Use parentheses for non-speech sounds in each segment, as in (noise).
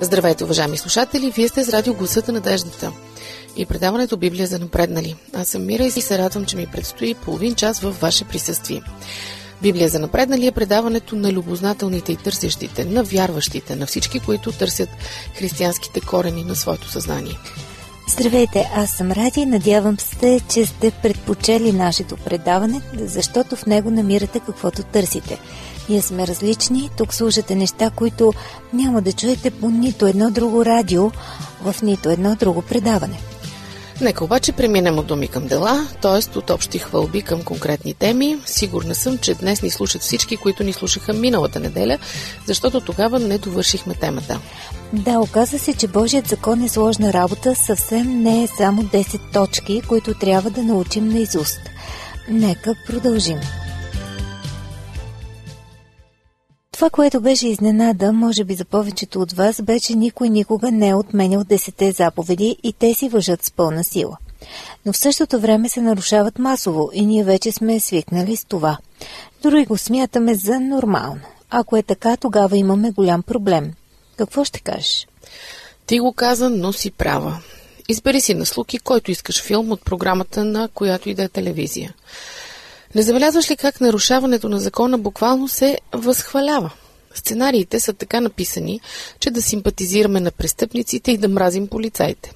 Здравейте, уважаеми слушатели! Вие сте с радио Гласът на надеждата и предаването Библия за напреднали. Аз съм Мира и се радвам, че ми предстои половин час в ваше присъствие. Библия за напреднали е предаването на любознателните и търсещите, на вярващите, на всички, които търсят християнските корени на своето съзнание. Здравейте, аз съм Ради и надявам се, че сте предпочели нашето предаване, защото в него намирате каквото търсите. Ние сме различни, тук слушате неща, които няма да чуете по нито едно друго радио, в нито едно друго предаване. Нека обаче преминем от думи към дела, т.е. от общи хвалби към конкретни теми. Сигурна съм, че днес ни слушат всички, които ни слушаха миналата неделя, защото тогава не довършихме темата. Да, оказа се, че Божият закон е сложна работа, съвсем не е само 10 точки, които трябва да научим на изуст. Нека продължим. Това, което беше изненада, може би за повечето от вас, бе, че никой никога не е отменял десете заповеди и те си въжат с пълна сила. Но в същото време се нарушават масово и ние вече сме свикнали с това. Дори го смятаме за нормално. Ако е така, тогава имаме голям проблем. Какво ще кажеш? Ти го каза, но си права. Избери си на слуки, който искаш филм от програмата на която и да е телевизия. Не забелязваш ли как нарушаването на закона буквално се възхвалява? Сценариите са така написани, че да симпатизираме на престъпниците и да мразим полицаите.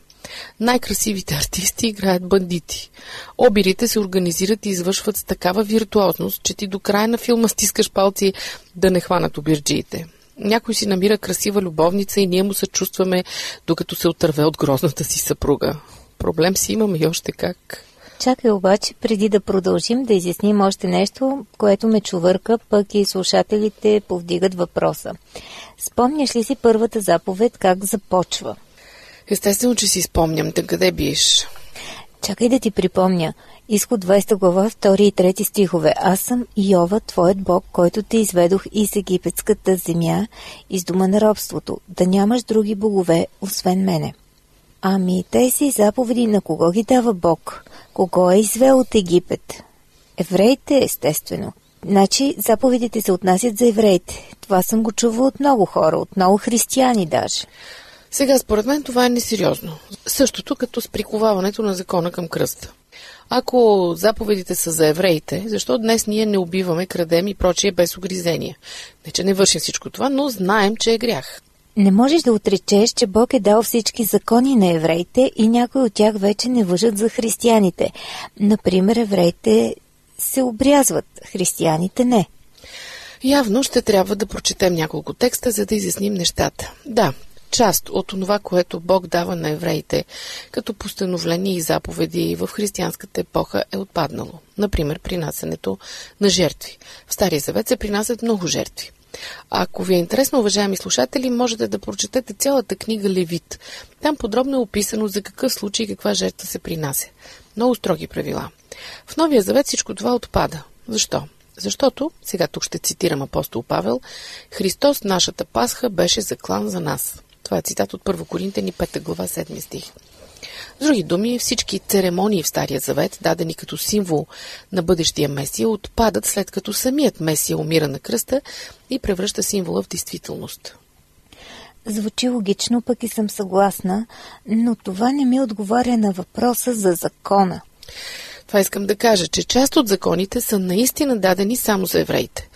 Най-красивите артисти играят бандити. Обирите се организират и извършват с такава виртуозност, че ти до края на филма стискаш палци да не хванат обирджиите. Някой си намира красива любовница и ние му се чувстваме, докато се отърве от грозната си съпруга. Проблем си имаме и още как. Чакай обаче, преди да продължим, да изясним още нещо, което ме чувърка, пък и слушателите повдигат въпроса. Спомняш ли си първата заповед как започва? Естествено, че си спомням. Те къде биеш? Чакай да ти припомня. Изход 20 глава, 2 и 3 стихове. Аз съм Йова, твоят Бог, който те изведох из египетската земя, из дома на робството, да нямаш други богове, освен мене. Ами, тези заповеди на кого ги дава Бог? Кого е извел от Египет? Евреите, естествено. Значи, заповедите се отнасят за евреите. Това съм го чувал от много хора, от много християни даже. Сега, според мен, това е несериозно. Същото като с приковаването на закона към кръста. Ако заповедите са за евреите, защо днес ние не убиваме, крадем и прочие без огризения? Не, че не вършим всичко това, но знаем, че е грях. Не можеш да отречеш, че Бог е дал всички закони на евреите и някои от тях вече не въжат за християните. Например, евреите се обрязват, християните не. Явно ще трябва да прочетем няколко текста, за да изясним нещата. Да, част от това, което Бог дава на евреите като постановление и заповеди в християнската епоха е отпаднало. Например, принасянето на жертви. В Стария завет се принасят много жертви. Ако ви е интересно, уважаеми слушатели, можете да прочетете цялата книга Левит. Там подробно е описано за какъв случай и каква жертва се принася. Много строги правила. В Новия завет всичко това отпада. Защо? Защото, сега тук ще цитирам апостол Павел, Христос, нашата Пасха, беше заклан за нас. Това е цитат от 1 Коринтени 5 глава 7 стих. С други думи, всички церемонии в Стария завет, дадени като символ на бъдещия Месия, отпадат след като самият Месия умира на кръста и превръща символа в действителност. Звучи логично, пък и съм съгласна, но това не ми отговаря на въпроса за закона. Това искам да кажа, че част от законите са наистина дадени само за евреите.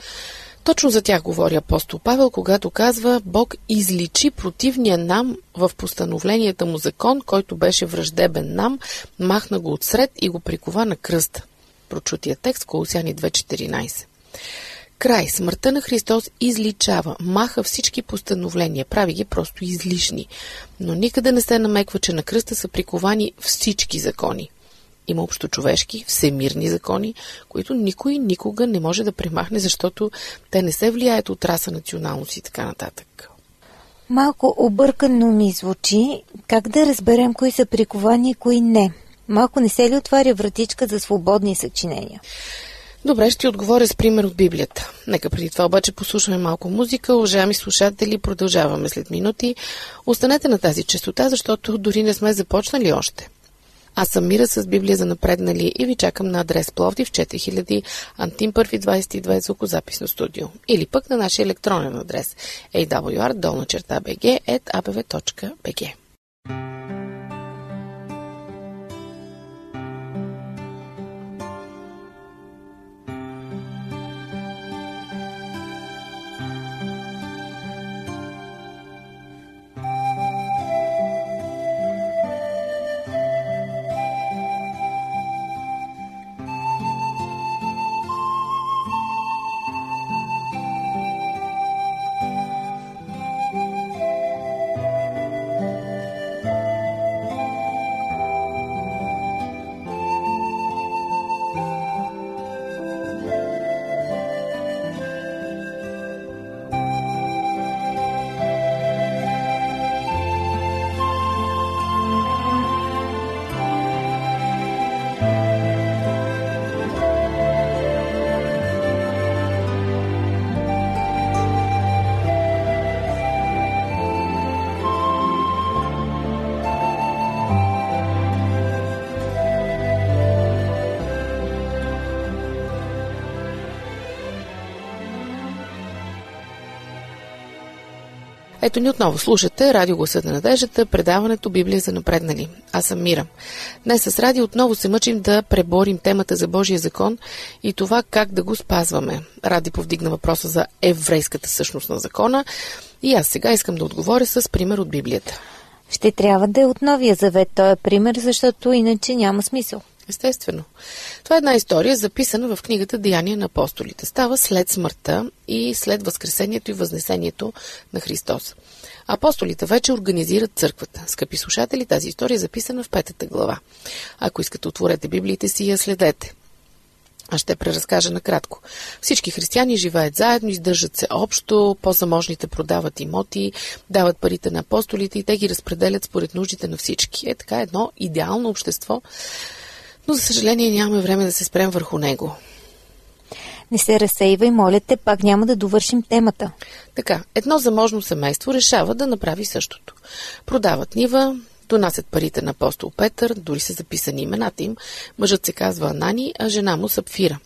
Точно за тях говори апостол Павел, когато казва Бог изличи противния нам в постановленията му закон, който беше враждебен нам, махна го отсред и го прикова на кръста. Прочутия текст, Колосяни 2.14. Край. Смъртта на Христос изличава, маха всички постановления, прави ги просто излишни. Но никъде не се намеква, че на кръста са приковани всички закони. Има общочовешки, всемирни закони, които никой никога не може да премахне, защото те не се влияят от раса, националност и така нататък. Малко объркано ми звучи. Как да разберем кои са приковани и кои не? Малко не се ли отваря вратичка за свободни съчинения? Добре, ще ти отговоря с пример от Библията. Нека преди това обаче послушаме малко музика. Уважаеми слушатели, продължаваме след минути. Останете на тази частота, защото дори не сме започнали още. Аз съм Мира с Библия за напреднали и ви чакам на адрес Пловдив 4000 Антим 1 22 звукозаписно студио. Или пък на нашия електронен адрес awr Ето ни отново слушате Радио Гласът на надеждата, предаването Библия за напреднали. Аз съм Мира. Днес с Радио отново се мъчим да преборим темата за Божия закон и това как да го спазваме. Ради повдигна въпроса за еврейската същност на закона и аз сега искам да отговоря с пример от Библията. Ще трябва да е от Новия завет този е пример, защото иначе няма смисъл. Естествено. Това е една история, записана в книгата Деяния на апостолите. Става след смъртта и след възкресението и възнесението на Христос. Апостолите вече организират църквата. Скъпи слушатели, тази история е записана в петата глава. Ако искате, отворете библиите си и я следете. Аз ще преразкажа накратко. Всички християни живеят заедно, издържат се общо, по-заможните продават имоти, дават парите на апостолите и те ги разпределят според нуждите на всички. Е така едно идеално общество, но за съжаление нямаме време да се спрем върху него. Не се разсейвай, моля те, пак няма да довършим темата. Така, едно заможно семейство решава да направи същото. Продават нива, донасят парите на апостол Петър, дори са записани имената им. Мъжът се казва Анани, а жена му Сапфира.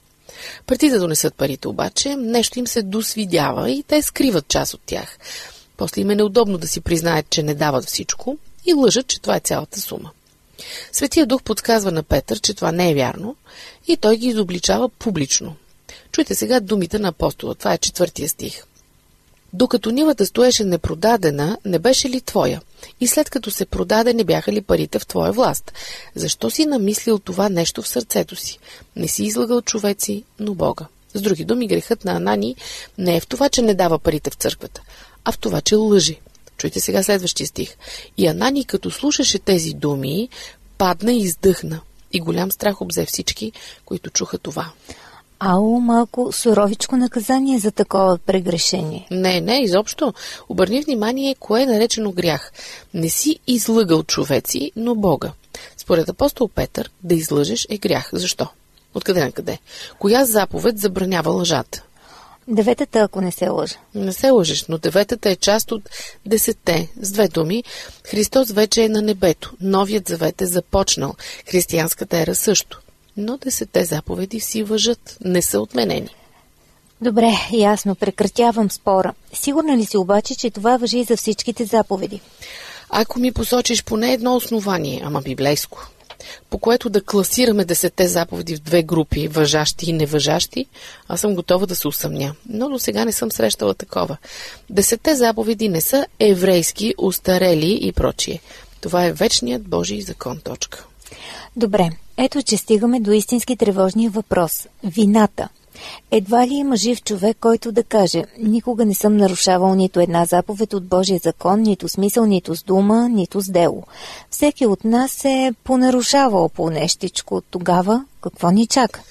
Преди да донесат парите обаче, нещо им се досвидява и те скриват част от тях. После им е неудобно да си признаят, че не дават всичко и лъжат, че това е цялата сума. Светия дух подсказва на Петър, че това не е вярно и той ги изобличава публично. Чуйте сега думите на апостола. Това е четвъртия стих. Докато нивата стоеше непродадена, не беше ли твоя? И след като се продаде, не бяха ли парите в твоя власт? Защо си намислил това нещо в сърцето си? Не си излагал човеци, но Бога. С други думи, грехът на Анани не е в това, че не дава парите в църквата, а в това, че лъжи. Чуйте сега следващия стих. И Анани, като слушаше тези думи, падна и издъхна. И голям страх обзе всички, които чуха това. Ало, малко суровичко наказание за такова прегрешение. Не, не, изобщо. Обърни внимание, кое е наречено грях. Не си излъгал човеци, но Бога. Според апостол Петър, да излъжеш е грях. Защо? Откъде на къде? Коя заповед забранява лъжата? Деветата, ако не се лъжа. Не се лъжеш, но деветата е част от десетте. С две думи, Христос вече е на небето. Новият завет е започнал. Християнската ера също. Но десетте заповеди си въжат. Не са отменени. Добре, ясно, прекратявам спора. Сигурна ли си обаче, че това въжи за всичките заповеди? Ако ми посочиш поне едно основание, ама библейско, по което да класираме десетте заповеди в две групи, въжащи и невъжащи, аз съм готова да се усъмня. Но до сега не съм срещала такова. Десетте заповеди не са еврейски, устарели и прочие. Това е вечният Божий закон. Точка. Добре, ето че стигаме до истински тревожния въпрос – вината. Едва ли има жив човек, който да каже «Никога не съм нарушавал нито една заповед от Божия закон, нито смисъл, нито с дума, нито с дело». Всеки от нас е понарушавал по нещичко. Тогава какво ни чака?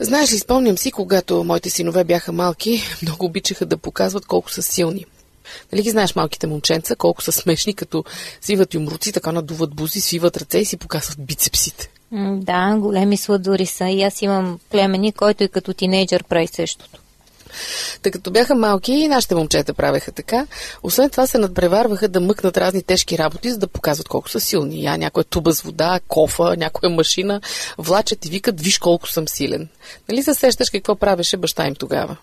Знаеш ли, спомням си, когато моите синове бяха малки, (laughs) много обичаха да показват колко са силни. Нали ги знаеш малките момченца, колко са смешни, като свиват юмруци, така надуват бузи, свиват ръце и си показват бицепсите. Да, големи сладури са. И аз имам племени, който и като тинейджър прави същото. Тъй като бяха малки и нашите момчета правеха така, освен това се надпреварваха да мъкнат разни тежки работи, за да показват колко са силни. Я някоя туба с вода, кофа, някоя машина, влачат и викат, виж колко съм силен. Нали се сещаш какво правеше баща им тогава?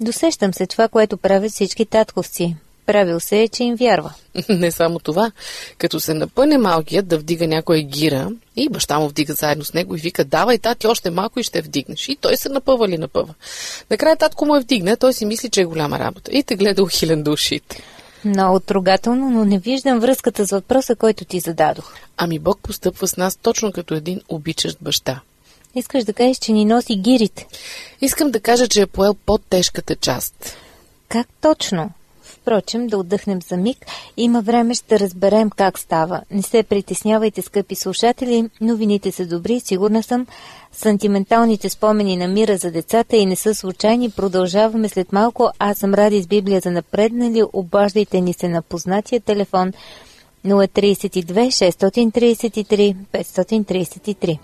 Досещам се това, което правят всички татковци. Правил се е, че им вярва. (laughs) Не само това. Като се напъне малкият да вдига някоя гира, и баща му вдига заедно с него и вика, давай тати още малко и ще вдигнеш. И той се напъва ли напъва. Накрая татко му е вдигне, той си мисли, че е голяма работа. И те гледа ухилен до ушите. Много трогателно, но не виждам връзката с въпроса, който ти зададох. Ами Бог постъпва с нас точно като един обичащ баща. Искаш да кажеш, че ни носи гирите. Искам да кажа, че е поел по-тежката част. Как точно? Впрочем, да отдъхнем за миг. Има време, ще разберем как става. Не се притеснявайте, скъпи слушатели. Новините са добри, сигурна съм. Сантименталните спомени на мира за децата и не са случайни. Продължаваме след малко. Аз съм Ради с Библия за напреднали. Обаждайте ни се на познатия телефон 032 633 533.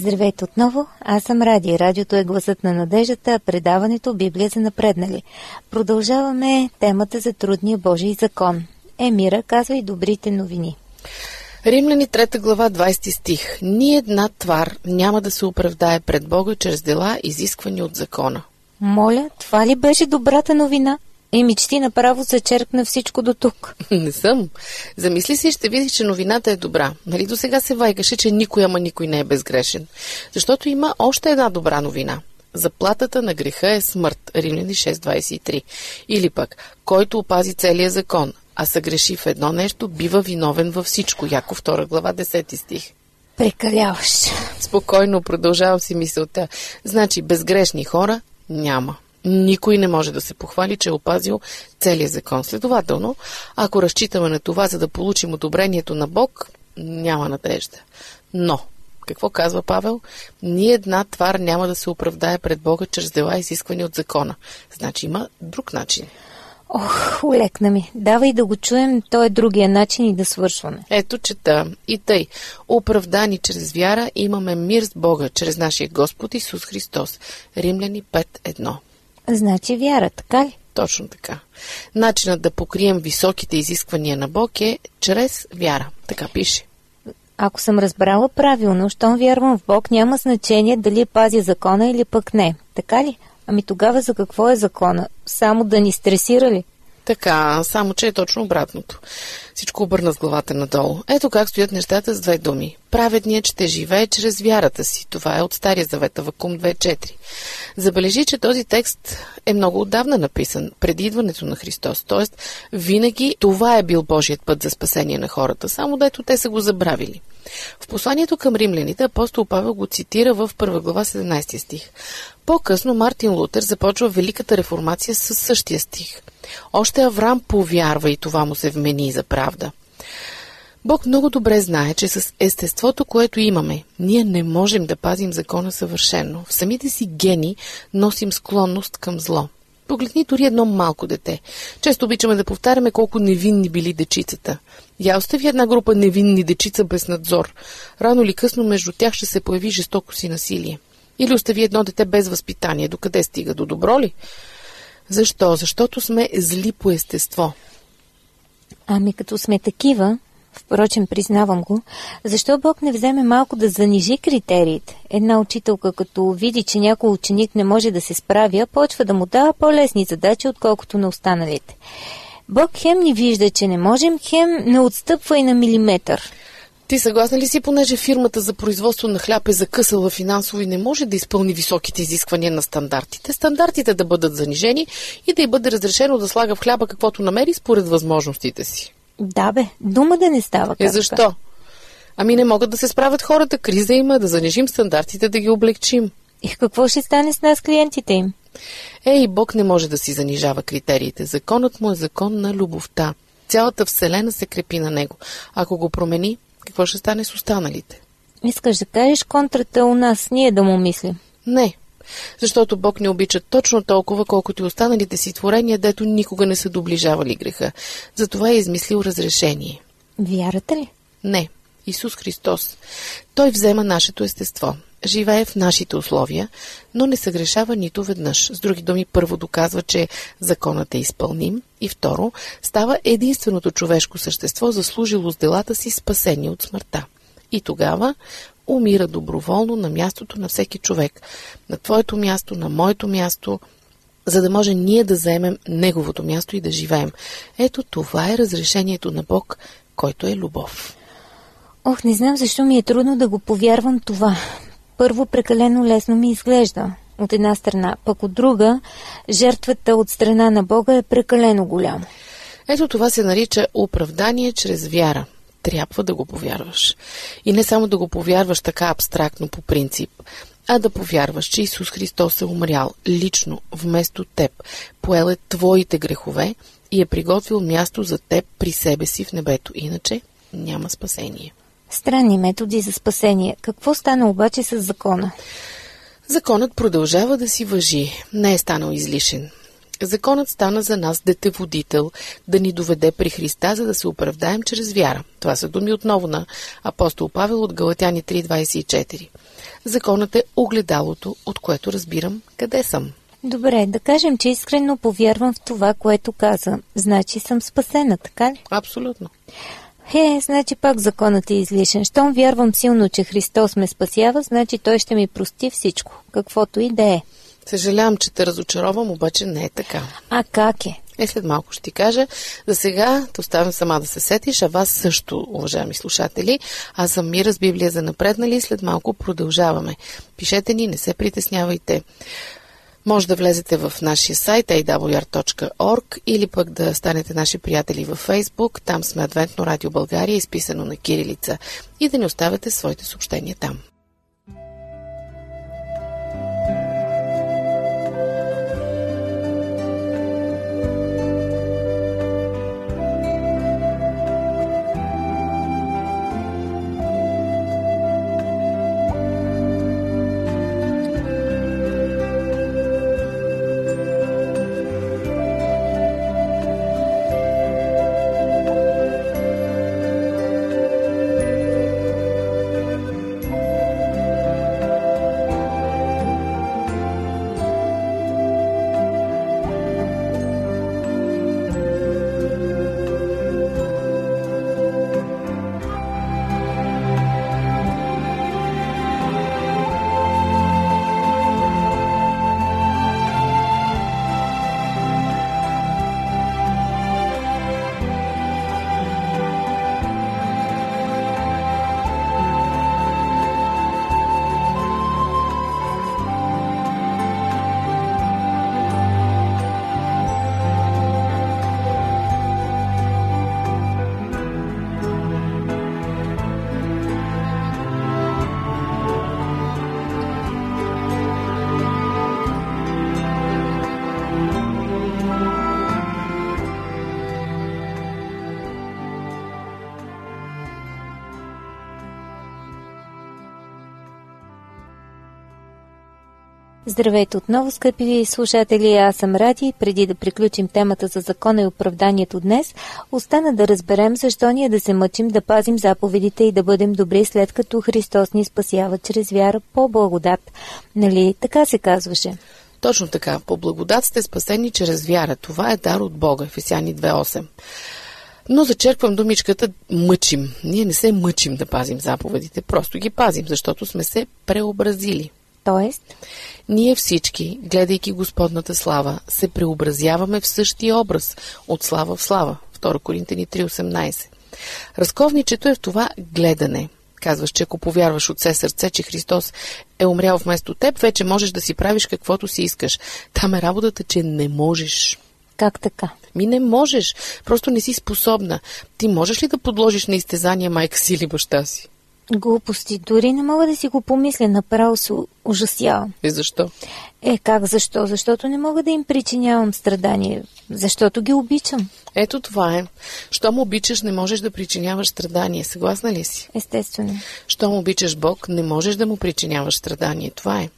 Здравейте отново, аз съм Ради. Радиото е гласът на надеждата, а предаването Библия за напреднали. Продължаваме темата за трудния Божий закон. Емира казва и добрите новини. Римляни 3 глава 20 стих. Ни една твар няма да се оправдае пред Бога чрез дела, изисквани от закона. Моля, това ли беше добрата новина? И мечти направо се черкна всичко до тук. (laughs) Не съм. Замисли си и ще видиш, че новината е добра. Нали до сега се вайкаше, че никой, ама никой не е безгрешен. Защото има още една добра новина. Заплатата на греха е смърт. Римляни 6.23. Или пък, който опази целия закон, а съгреши в едно нещо, бива виновен във всичко. Яко 2 глава 10 стих. Прекаляваш. Спокойно продължавам си мисълта. Значи, безгрешни хора няма. Никой не може да се похвали, че е опазил целият закон. Следователно, ако разчитаме на това, за да получим одобрението на Бог, няма надежда. Но, какво казва Павел? Ни една твар няма да се оправдае пред Бога чрез дела, изисквани от закона. Значи има друг начин. Ох, улекна ми. Давай да го чуем, то е другия начин и да свършваме. Ето чета. И тъй. Оправдани чрез вяра имаме мир с Бога, чрез нашия Господ Исус Христос. Римляни 5.1 Значи вяра, така ли? Точно така. Начинът да покрием високите изисквания на Бог е чрез вяра. Така пише. Ако съм разбрала правилно, щом вярвам в Бог, няма значение дали пази закона или пък не. Така ли? Ами тогава за какво е закона? Само да ни стресира ли? Така, само че е точно обратното. Всичко обърна с главата надолу. Ето как стоят нещата с две думи. Праведният ще живее чрез вярата си. Това е от Стария завет, Вакум 2.4. Забележи, че този текст е много отдавна написан, преди идването на Христос. Тоест, винаги това е бил Божият път за спасение на хората, само дето те са го забравили. В посланието към римляните апостол Павел го цитира в 1 глава 17 стих. По-късно Мартин Лутер започва Великата реформация с същия стих. Още Авраам повярва и това му се вмени за правда. Бог много добре знае, че с естеството, което имаме, ние не можем да пазим закона съвършенно. В самите си гени носим склонност към зло. Погледни дори едно малко дете. Често обичаме да повтаряме колко невинни били дечицата. Я остави една група невинни дечица без надзор. Рано или късно между тях ще се появи жестоко си насилие. Или остави едно дете без възпитание. Докъде стига? До добро ли? Защо? Защото сме зли по естество. Ами като сме такива, впрочем признавам го, защо Бог не вземе малко да занижи критериите? Една учителка, като види, че някой ученик не може да се справя, почва да му дава по-лесни задачи, отколкото на останалите. Бог хем ни вижда, че не можем, хем не отстъпва и на милиметър. Ти съгласна ли си, понеже фирмата за производство на хляб е закъсала финансово и не може да изпълни високите изисквания на стандартите, стандартите да бъдат занижени и да й бъде разрешено да слага в хляба каквото намери според възможностите си? Да бе, дума да не става. Е, защо? Ами не могат да се справят хората, криза има, да занижим стандартите, да ги облегчим. И какво ще стане с нас клиентите им? Ей, Бог не може да си занижава критериите. Законът му е закон на любовта. Цялата вселена се крепи на него. Ако го промени, какво ще стане с останалите? Искаш да кажеш контрата у нас, ние да му мислим. Не, защото Бог не обича точно толкова, колкото и останалите си творения, дето никога не са доближавали греха. Затова е измислил разрешение. Вярата ли? Не, Исус Христос. Той взема нашето естество. Живее в нашите условия, но не съгрешава нито веднъж. С други думи, първо доказва, че законът е изпълним и второ, става единственото човешко същество, заслужило с делата си спасение от смъртта. И тогава умира доброволно на мястото на всеки човек. На твоето място, на моето място, за да може ние да заемем неговото място и да живеем. Ето това е разрешението на Бог, който е любов. Ох, не знам защо ми е трудно да го повярвам това. Първо, прекалено лесно ми изглежда. От една страна, пък от друга, жертвата от страна на Бога е прекалено голяма. Ето това се нарича оправдание чрез вяра. Трябва да го повярваш. И не само да го повярваш така абстрактно по принцип, а да повярваш, че Исус Христос е умрял лично вместо теб, поел е твоите грехове и е приготвил място за теб при себе си в небето. Иначе няма спасение. Странни методи за спасение. Какво стана обаче с закона? Законът продължава да си въжи. Не е станал излишен. Законът стана за нас детеводител, да ни доведе при Христа, за да се оправдаем чрез вяра. Това са думи отново на апостол Павел от Галатяни 3.24. Законът е огледалото, от което разбирам къде съм. Добре, да кажем, че искрено повярвам в това, което каза. Значи съм спасена, така ли? Абсолютно. Е, значи пак законът е излишен. Щом вярвам силно, че Христос ме спасява, значи Той ще ми прости всичко, каквото и да е. Съжалявам, че те разочаровам, обаче не е така. А как е? Е, след малко ще ти кажа. За сега те оставям сама да се сетиш, а вас също, уважаеми слушатели. Аз съм Мира с Библия за напреднали. След малко продължаваме. Пишете ни, не се притеснявайте. Може да влезете в нашия сайт awr.org или пък да станете наши приятели във Facebook. Там сме Адвентно радио България, изписано на кирилица. И да ни оставяте своите съобщения там. Здравейте отново, скъпи слушатели, аз съм Ради. Преди да приключим темата за закона и оправданието днес, остана да разберем защо ние да се мъчим да пазим заповедите и да бъдем добри след като Христос ни спасява чрез вяра по благодат. Нали така се казваше? Точно така. По благодат сте спасени чрез вяра. Това е дар от Бога. Ефесяни 2.8. Но зачерквам думичката мъчим. Ние не се мъчим да пазим заповедите, просто ги пазим, защото сме се преобразили. Тоест? Ние всички, гледайки Господната слава, се преобразяваме в същия образ, от слава в слава. 2 Коринтини 3.18 Разковничето е в това гледане. Казваш, че ако повярваш от все сърце, че Христос е умрял вместо теб, вече можеш да си правиш каквото си искаш. Там е работата, че не можеш. Как така? Ми не можеш. Просто не си способна. Ти можеш ли да подложиш на изтезания майка си или баща си? Глупости. Дори не мога да си го помисля. Направо се ужасявам. И защо? Е, как защо? Защото не мога да им причинявам страдание. Защото ги обичам. Ето това е. Щом обичаш, не можеш да причиняваш страдание. Съгласна ли си? Естествено. Щом обичаш Бог, не можеш да му причиняваш страдание. Това е.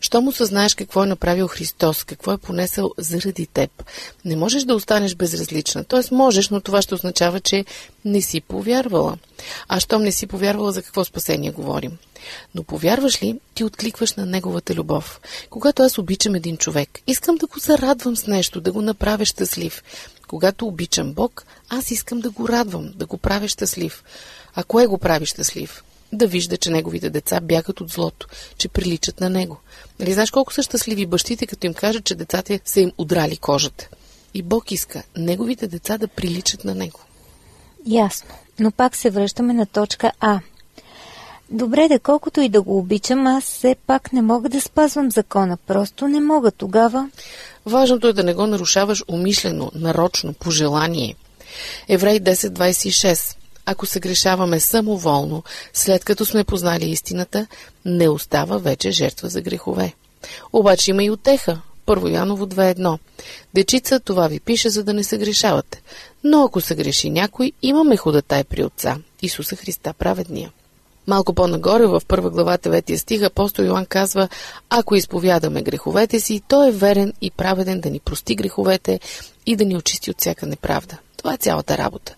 Щом осъзнаеш какво е направил Христос, какво е понесъл заради теб, не можеш да останеш безразлична. Тоест можеш, но това ще означава, че не си повярвала. А щом не си повярвала, за какво спасение говорим? Но повярваш ли, ти откликваш на неговата любов. Когато аз обичам един човек, искам да го зарадвам с нещо, да го направя щастлив. Когато обичам Бог, аз искам да го радвам, да го правя щастлив. А кое го прави щастлив? Да вижда, че неговите деца бягат от злото, че приличат на него. Нали знаеш колко са щастливи бащите, като им кажат, че децата са им удрали кожата? И Бог иска неговите деца да приличат на него. Ясно. Но пак се връщаме на точка А. Добре, да колкото и да го обичам, аз все пак не мога да спазвам закона. Просто не мога тогава. Важното е да не го нарушаваш умишлено, нарочно, по желание. Еврей 10.26 Ако се грешаваме самоволно, след като сме познали истината, не остава вече жертва за грехове. Обаче има и отеха. Първо Яново 2.1 Дечица, това ви пише, за да не се грешавате. Но ако се греши някой, имаме ходатай при Отца, Исуса Христа праведния. Малко по-нагоре в първа глава 9 стих апостол Йоан казва Ако изповядаме греховете си, той е верен и праведен да ни прости греховете и да ни очисти от всяка неправда. Това е цялата работа.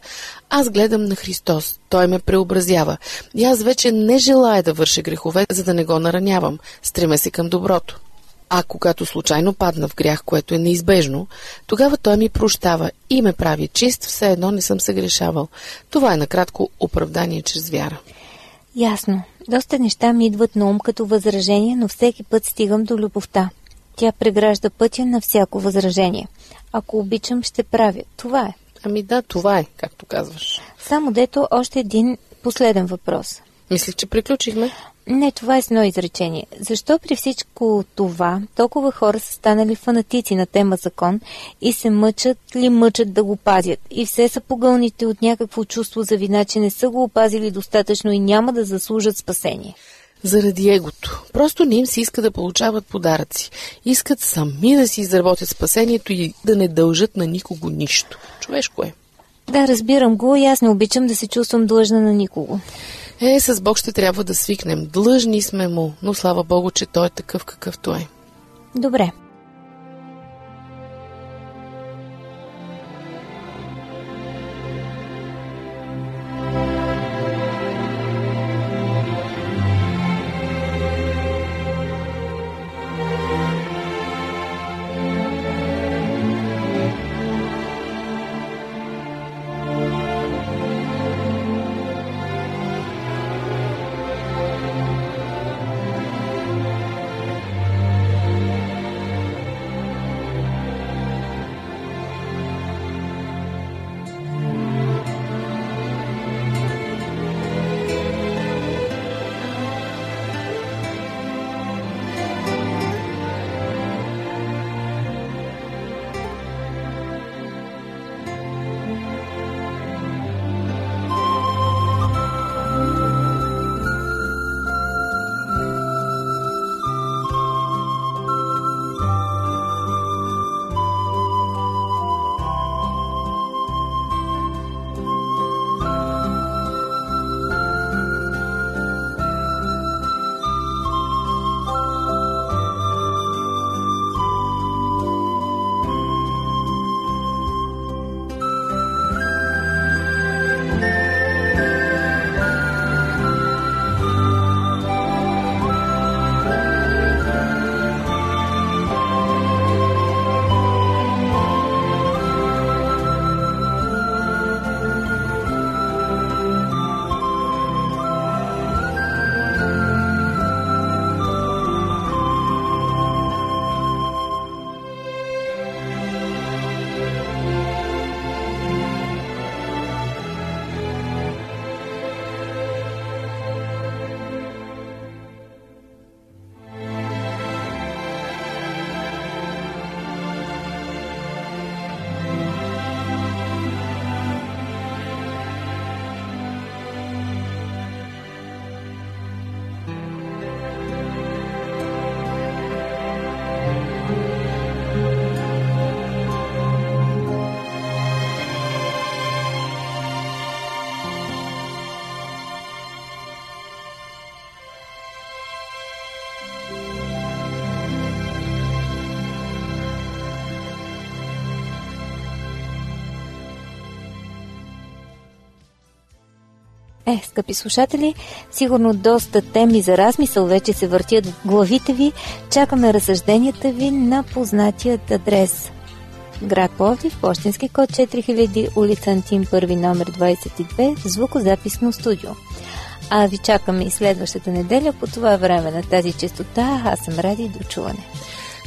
Аз гледам на Христос. Той ме преобразява. И аз вече не желая да върша грехове, за да не го наранявам. Стреме се към доброто. А когато случайно падна в грях, което е неизбежно, тогава той ми прощава и ме прави чист, все едно не съм се грешавал. Това е накратко оправдание чрез вяра. Ясно. Доста неща ми идват на ум като възражение, но всеки път стигам до любовта. Тя прегражда пътя на всяко възражение. Ако обичам, ще правя. Това е. Ами да, това е, както казваш. Само дето още един последен въпрос. Мислих, че приключихме. Не, това е с едно изречение. Защо при всичко това толкова хора са станали фанатици на тема закон и се мъчат ли мъчат да го пазят? И все са погълните от някакво чувство за вина, че не са го опазили достатъчно и няма да заслужат спасение. Заради егото. Просто не им се иска да получават подаръци. Искат сами да си изработят спасението и да не дължат на никого нищо. Човешко е. Да, разбирам го и аз не обичам да се чувствам длъжна на никого. Е, с Бог ще трябва да свикнем. Длъжни сме му, но слава Богу, че той е такъв какъвто е. Добре. Е, скъпи слушатели, сигурно доста теми за размисъл вече се въртят в главите ви. Чакаме разсъжденията ви на познатият адрес. Град Пловдив, почтенски код 4000, улица Антим, първи номер 22, звукозаписно студио. А ви чакаме и следващата неделя по това време на тази частота. Аз съм ради до чуване.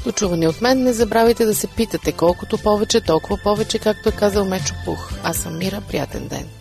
До чуване от мен не забравяйте да се питате колкото повече, толкова повече, както е казал Мечо Пух. Аз съм Мира, приятен ден.